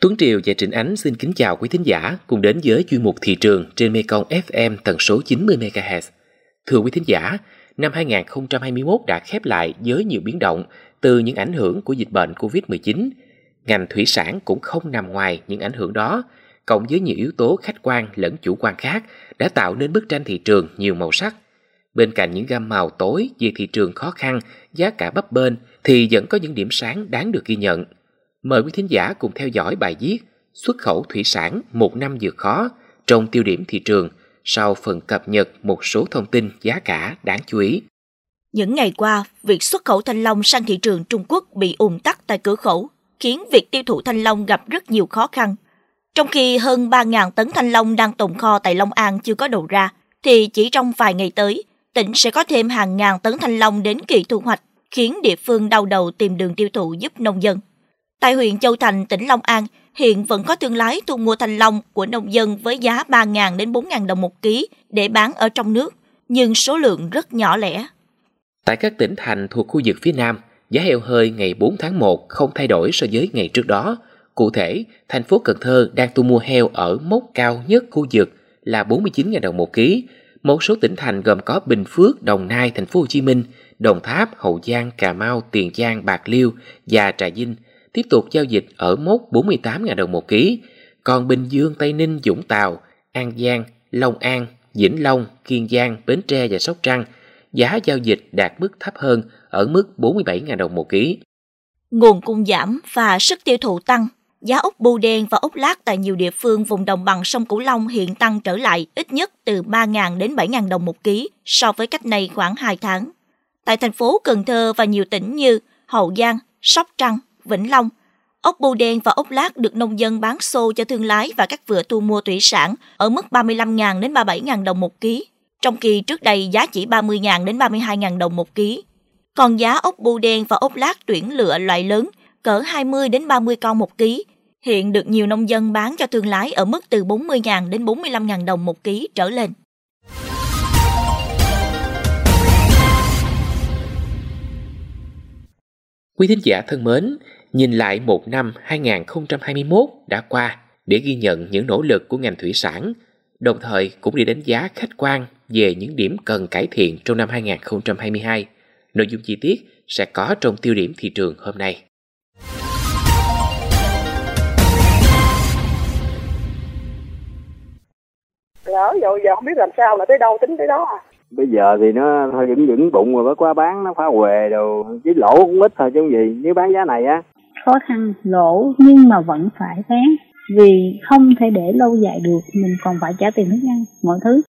Tuấn Triều và Trịnh Ánh xin kính chào quý thính giả cùng đến với chuyên mục thị trường trên Mekong FM tần số 90 MHz. Thưa quý thính giả, năm 2021 đã khép lại với nhiều biến động từ những ảnh hưởng của dịch bệnh Covid-19. Ngành thủy sản cũng không nằm ngoài những ảnh hưởng đó, cộng với nhiều yếu tố khách quan lẫn chủ quan khác đã tạo nên bức tranh thị trường nhiều màu sắc. Bên cạnh những gam màu tối về thị trường khó khăn, giá cả bấp bênh thì vẫn có những điểm sáng đáng được ghi nhận – Mời quý thính giả cùng theo dõi bài viết Xuất khẩu thủy sản một năm vượt khó trong tiêu điểm thị trường sau phần cập nhật một số thông tin giá cả đáng chú ý. Những ngày qua, việc xuất khẩu thanh long sang thị trường Trung Quốc bị ùn tắc tại cửa khẩu, khiến việc tiêu thụ thanh long gặp rất nhiều khó khăn. Trong khi hơn 3.000 tấn thanh long đang tồn kho tại Long An chưa có đầu ra, thì chỉ trong vài ngày tới, tỉnh sẽ có thêm hàng ngàn tấn thanh long đến kỳ thu hoạch, khiến địa phương đau đầu tìm đường tiêu thụ giúp nông dân. Tại huyện Châu Thành, tỉnh Long An, hiện vẫn có thương lái thu mua thanh long của nông dân với giá 3.000 đến 4.000 đồng một ký để bán ở trong nước, nhưng số lượng rất nhỏ lẻ. Tại các tỉnh thành thuộc khu vực phía Nam, giá heo hơi ngày 4 tháng 1 không thay đổi so với ngày trước đó. Cụ thể, thành phố Cần Thơ đang thu mua heo ở mốc cao nhất khu vực là 49.000 đồng một ký. Một số tỉnh thành gồm có Bình Phước, Đồng Nai, Thành phố Hồ Chí Minh, Đồng Tháp, Hậu Giang, Cà Mau, Tiền Giang, Bạc Liêu và Trà Vinh – tiếp tục giao dịch ở mốc 48.000 đồng một ký. Còn Bình Dương, Tây Ninh, Dũng Tàu, An Giang, Long An, Vĩnh Long, Kiên Giang, Bến Tre và Sóc Trăng, giá giao dịch đạt mức thấp hơn ở mức 47.000 đồng một ký. Nguồn cung giảm và sức tiêu thụ tăng, giá ốc bu đen và ốc lát tại nhiều địa phương vùng đồng bằng sông Cửu Long hiện tăng trở lại ít nhất từ 3.000 đến 7.000 đồng một ký so với cách này khoảng 2 tháng. Tại thành phố Cần Thơ và nhiều tỉnh như Hậu Giang, Sóc Trăng, Vĩnh Long. Ốc bưu đen và ốc lát được nông dân bán xô cho thương lái và các vựa thu mua thủy sản ở mức 35.000 đến 37.000 đồng một ký, trong khi trước đây giá chỉ 30.000 đến 32.000 đồng một ký. Còn giá ốc bưu đen và ốc lát tuyển lựa loại lớn cỡ 20 đến 30 con một ký, hiện được nhiều nông dân bán cho thương lái ở mức từ 40.000 đến 45.000 đồng một ký trở lên. Quý thính giả thân mến, nhìn lại một năm 2021 đã qua để ghi nhận những nỗ lực của ngành thủy sản, đồng thời cũng để đánh giá khách quan về những điểm cần cải thiện trong năm 2022. Nội dung chi tiết sẽ có trong tiêu điểm thị trường hôm nay. Lỡ rồi giờ không biết làm sao là tới đâu tính tới đó à bây giờ thì nó thôi vững vững bụng rồi mới qua bán nó phá huề đồ chứ lỗ cũng ít thôi chứ gì nếu bán giá này á khó khăn, lỗ, nhưng mà vẫn phải bán vì không thể để lâu dài được, mình còn phải trả tiền thức ăn, mọi thứ.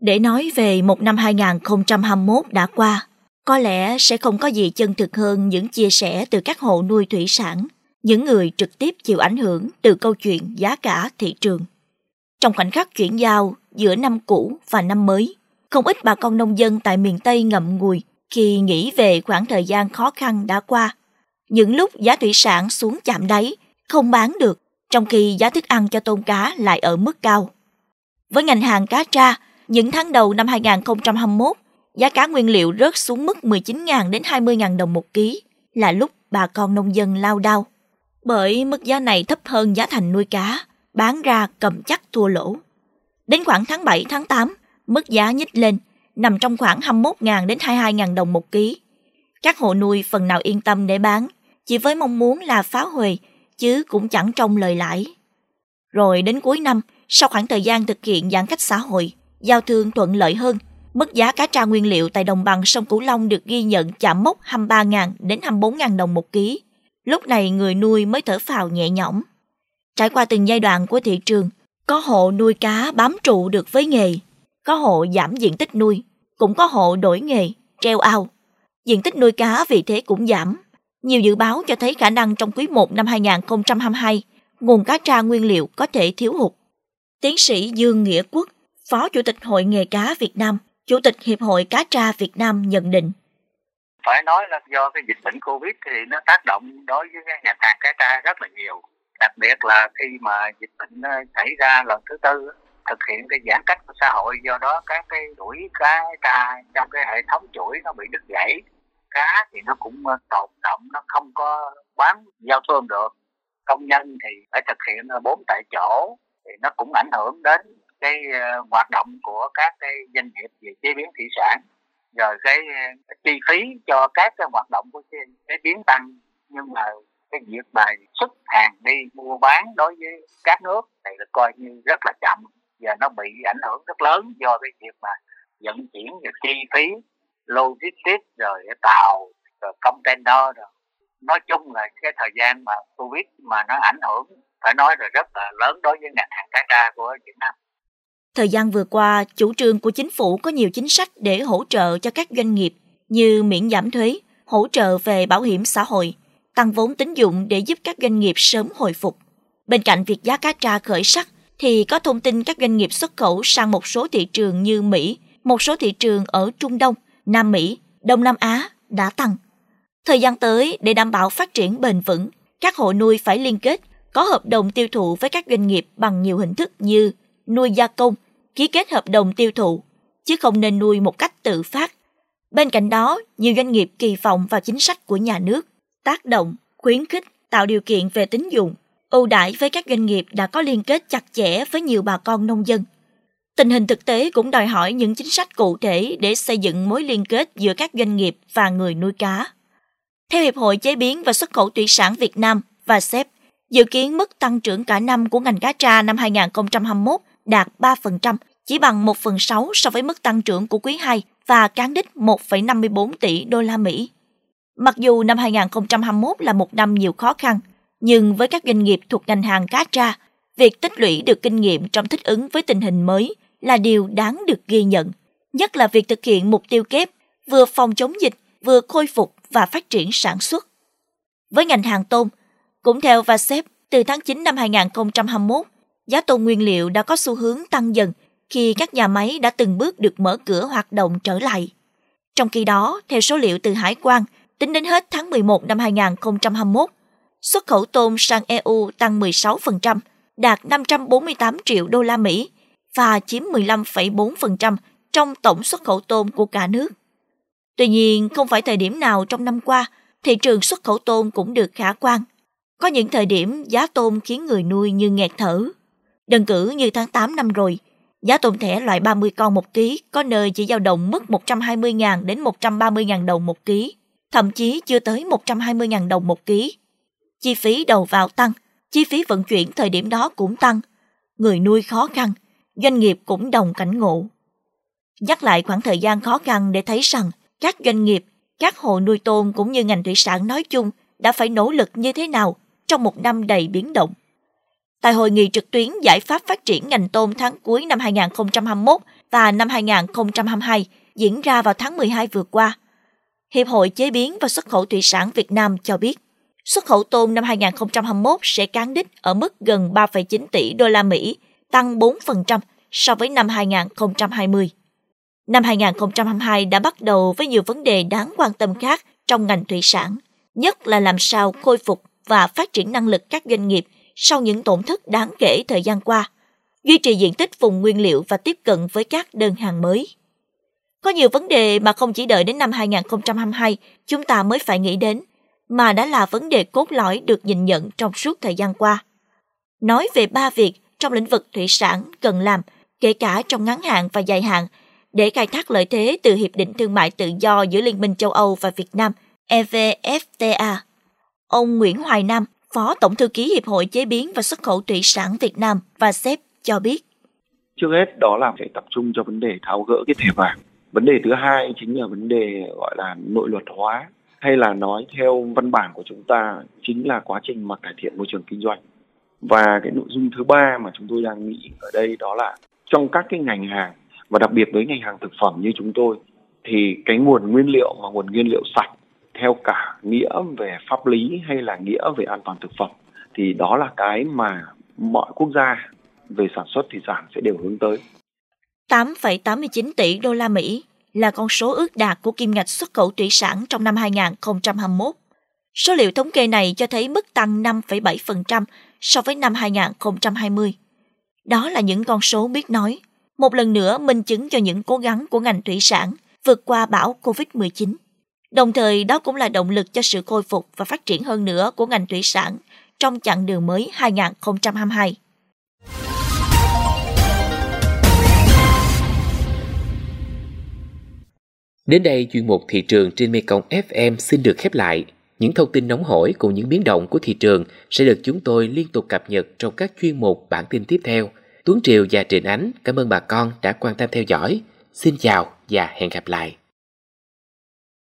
Để nói về một năm 2021 đã qua, có lẽ sẽ không có gì chân thực hơn những chia sẻ từ các hộ nuôi thủy sản, những người trực tiếp chịu ảnh hưởng từ câu chuyện giá cả thị trường. Trong khoảnh khắc chuyển giao giữa năm cũ và năm mới, không ít bà con nông dân tại miền Tây ngậm ngùi khi nghĩ về khoảng thời gian khó khăn đã qua. Những lúc giá thủy sản xuống chạm đáy, không bán được, trong khi giá thức ăn cho tôm cá lại ở mức cao. Với ngành hàng cá tra, những tháng đầu năm 2021, giá cá nguyên liệu rớt xuống mức 19.000 đến 20.000 đồng một ký, là lúc bà con nông dân lao đao. Bởi mức giá này thấp hơn giá thành nuôi cá, bán ra cầm chắc thua lỗ. Đến khoảng tháng 7, tháng 8, mức giá nhích lên, nằm trong khoảng 21.000 đến 22.000 đồng một ký. Các hộ nuôi phần nào yên tâm để bán, chỉ với mong muốn là phá huề, chứ cũng chẳng trông lời lãi. Rồi đến cuối năm, sau khoảng thời gian thực hiện giãn cách xã hội, giao thương thuận lợi hơn, mức giá cá tra nguyên liệu tại đồng bằng sông Cửu Long được ghi nhận chạm mốc 23.000 đến 24.000 đồng một ký. Lúc này người nuôi mới thở phào nhẹ nhõm. Trải qua từng giai đoạn của thị trường, có hộ nuôi cá bám trụ được với nghề, có hộ giảm diện tích nuôi, cũng có hộ đổi nghề, treo ao. Diện tích nuôi cá vì thế cũng giảm. Nhiều dự báo cho thấy khả năng trong quý 1 năm 2022, nguồn cá tra nguyên liệu có thể thiếu hụt. Tiến sĩ Dương Nghĩa Quốc, Phó Chủ tịch Hội nghề cá Việt Nam, Chủ tịch Hiệp hội Cá tra Việt Nam nhận định. Phải nói là do cái dịch bệnh Covid thì nó tác động đối với cái ngành hàng cá tra rất là nhiều. Đặc biệt là khi mà dịch bệnh ờ, xảy ra lần thứ tư thực hiện cái giãn cách của xã hội do đó các cái chuỗi cá tra trong cái hệ thống chuỗi nó bị đứt gãy cá thì nó cũng ờ, tồn động nó không có bán giao thương được. Công nhân thì phải thực hiện ờ, bốn tại chỗ thì nó cũng ảnh hưởng đến cái ờ, hoạt động của các cái doanh nghiệp về chế biến thủy sản rồi cái, cái chi phí cho các cái hoạt động của chế biến tăng. Nhưng mà cái việc mà xuất hàng đi mua bán đối với các nước thì là coi như rất là chậm và nó bị ảnh hưởng rất lớn do cái việc mà vận chuyển và chi phí logistics rồi tàu rồi container rồi nói chung là cái thời gian mà covid mà nó ảnh hưởng phải nói là rất là lớn đối với ngành hàng cá tra của Việt Nam. Thời gian vừa qua, chủ trương của chính phủ có nhiều chính sách để hỗ trợ cho các doanh nghiệp như miễn giảm thuế, hỗ trợ về bảo hiểm xã hội, tăng vốn tín dụng để giúp các doanh nghiệp sớm hồi phục. Bên cạnh việc giá cá tra khởi sắc, thì có thông tin các doanh nghiệp xuất khẩu sang một số thị trường như Mỹ, một số thị trường ở Trung Đông, Nam Mỹ, Đông Nam Á đã tăng. Thời gian tới, để đảm bảo phát triển bền vững, các hộ nuôi phải liên kết, có hợp đồng tiêu thụ với các doanh nghiệp bằng nhiều hình thức như nuôi gia công, ký kết hợp đồng tiêu thụ, chứ không nên nuôi một cách tự phát. Bên cạnh đó, nhiều doanh nghiệp kỳ vọng vào chính sách của nhà nước, tác động, khuyến khích, tạo điều kiện về tín dụng, ưu đãi với các doanh nghiệp đã có liên kết chặt chẽ với nhiều bà con nông dân. Tình hình thực tế cũng đòi hỏi những chính sách cụ thể để xây dựng mối liên kết giữa các doanh nghiệp và người nuôi cá. Theo Hiệp hội Chế biến và Xuất khẩu Thủy sản Việt Nam và SEP, dự kiến mức tăng trưởng cả năm của ngành cá tra năm 2021 đạt 3%, chỉ bằng 1 phần 6 so với mức tăng trưởng của quý 2 và cán đích 1,54 tỷ đô la Mỹ. Mặc dù năm 2021 là một năm nhiều khó khăn, nhưng với các doanh nghiệp thuộc ngành hàng cá tra, việc tích lũy được kinh nghiệm trong thích ứng với tình hình mới là điều đáng được ghi nhận, nhất là việc thực hiện mục tiêu kép vừa phòng chống dịch, vừa khôi phục và phát triển sản xuất. Với ngành hàng tôm, cũng theo VASEP, từ tháng 9 năm 2021, giá tôm nguyên liệu đã có xu hướng tăng dần khi các nhà máy đã từng bước được mở cửa hoạt động trở lại. Trong khi đó, theo số liệu từ Hải quan, tính đến hết tháng 11 năm 2021, xuất khẩu tôm sang EU tăng 16%, đạt 548 triệu đô la Mỹ và chiếm 15,4% trong tổng xuất khẩu tôm của cả nước. Tuy nhiên, không phải thời điểm nào trong năm qua, thị trường xuất khẩu tôm cũng được khả quan. Có những thời điểm giá tôm khiến người nuôi như nghẹt thở. Đơn cử như tháng 8 năm rồi, giá tôm thẻ loại 30 con một ký có nơi chỉ dao động mức 120.000 đến 130.000 đồng một ký, thậm chí chưa tới 120.000 đồng một ký. Chi phí đầu vào tăng, chi phí vận chuyển thời điểm đó cũng tăng. Người nuôi khó khăn, doanh nghiệp cũng đồng cảnh ngộ. Nhắc lại khoảng thời gian khó khăn để thấy rằng các doanh nghiệp, các hộ nuôi tôm cũng như ngành thủy sản nói chung đã phải nỗ lực như thế nào trong một năm đầy biến động. Tại hội nghị trực tuyến giải pháp phát triển ngành tôm tháng cuối năm 2021 và năm 2022 diễn ra vào tháng 12 vừa qua, Hiệp hội Chế biến và Xuất khẩu Thủy sản Việt Nam cho biết, xuất khẩu tôm năm 2021 sẽ cán đích ở mức gần 3,9 tỷ đô la Mỹ, tăng 4% so với năm 2020. Năm 2022 đã bắt đầu với nhiều vấn đề đáng quan tâm khác trong ngành thủy sản, nhất là làm sao khôi phục và phát triển năng lực các doanh nghiệp sau những tổn thất đáng kể thời gian qua, duy trì diện tích vùng nguyên liệu và tiếp cận với các đơn hàng mới. Có nhiều vấn đề mà không chỉ đợi đến năm 2022 chúng ta mới phải nghĩ đến, mà đã là vấn đề cốt lõi được nhìn nhận trong suốt thời gian qua. Nói về ba việc trong lĩnh vực thủy sản cần làm, kể cả trong ngắn hạn và dài hạn, để khai thác lợi thế từ Hiệp định Thương mại Tự do giữa Liên minh châu Âu và Việt Nam EVFTA. Ông Nguyễn Hoài Nam, Phó Tổng Thư ký Hiệp hội Chế biến và Xuất khẩu Thủy sản Việt Nam và SEP cho biết. Trước hết đó là phải tập trung cho vấn đề tháo gỡ cái thẻ vàng. Vấn đề thứ hai chính là vấn đề gọi là nội luật hóa hay là nói theo văn bản của chúng ta chính là quá trình mà cải thiện môi trường kinh doanh. Và cái nội dung thứ ba mà chúng tôi đang nghĩ ở đây đó là trong các cái ngành hàng và đặc biệt với ngành hàng thực phẩm như chúng tôi thì cái nguồn nguyên liệu mà nguồn nguyên liệu sạch theo cả nghĩa về pháp lý hay là nghĩa về an toàn thực phẩm thì đó là cái mà mọi quốc gia về sản xuất thủy sản sẽ đều hướng tới. 8,89 tỷ đô la Mỹ là con số ước đạt của kim ngạch xuất khẩu thủy sản trong năm 2021. Số liệu thống kê này cho thấy mức tăng 5,7% so với năm 2020. Đó là những con số biết nói, một lần nữa minh chứng cho những cố gắng của ngành thủy sản vượt qua bão COVID-19. Đồng thời đó cũng là động lực cho sự khôi phục và phát triển hơn nữa của ngành thủy sản trong chặng đường mới 2022. Đến đây, chuyên mục thị trường trên Mekong FM xin được khép lại. Những thông tin nóng hổi cùng những biến động của thị trường sẽ được chúng tôi liên tục cập nhật trong các chuyên mục bản tin tiếp theo. Tuấn Triều và Trịnh Ánh cảm ơn bà con đã quan tâm theo dõi. Xin chào và hẹn gặp lại.